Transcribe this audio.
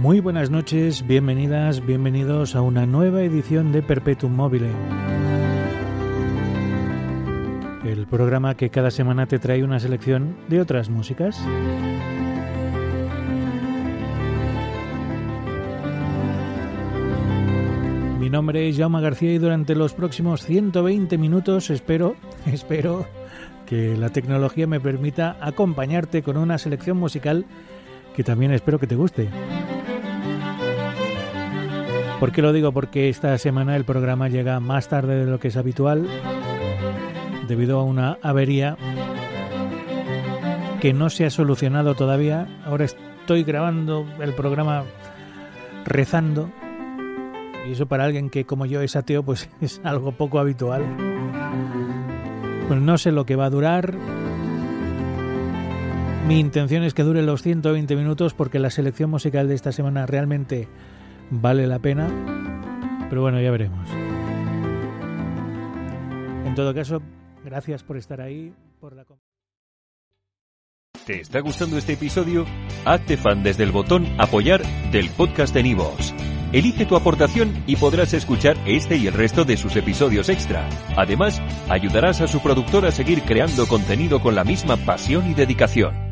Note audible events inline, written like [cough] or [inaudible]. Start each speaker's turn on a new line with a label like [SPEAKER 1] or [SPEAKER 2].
[SPEAKER 1] Muy buenas noches, bienvenidas, bienvenidos a una nueva edición de Perpetuum Mobile. El programa que cada semana te trae una selección de otras músicas. Mi nombre es Jaume García y durante los próximos 120 minutos espero, [laughs] espero que la tecnología me permita acompañarte con una selección musical que también espero que te guste. ¿Por qué lo digo? Porque esta semana el programa llega más tarde de lo que es habitual debido a una avería que no se ha solucionado todavía. Ahora estoy grabando el programa rezando y eso para alguien que como yo es ateo pues [laughs] es algo poco habitual. Pues no sé lo que va a durar. Mi intención es que dure los 120 minutos porque la selección musical de esta semana realmente vale la pena, pero bueno, ya veremos. En todo caso, gracias por estar ahí, por la
[SPEAKER 2] ¿Te está gustando este episodio? Hazte fan desde el botón apoyar del podcast de Nivos. Elige tu aportación y podrás escuchar este y el resto de sus episodios extra. Además, ayudarás a su productor a seguir creando contenido con la misma pasión y dedicación.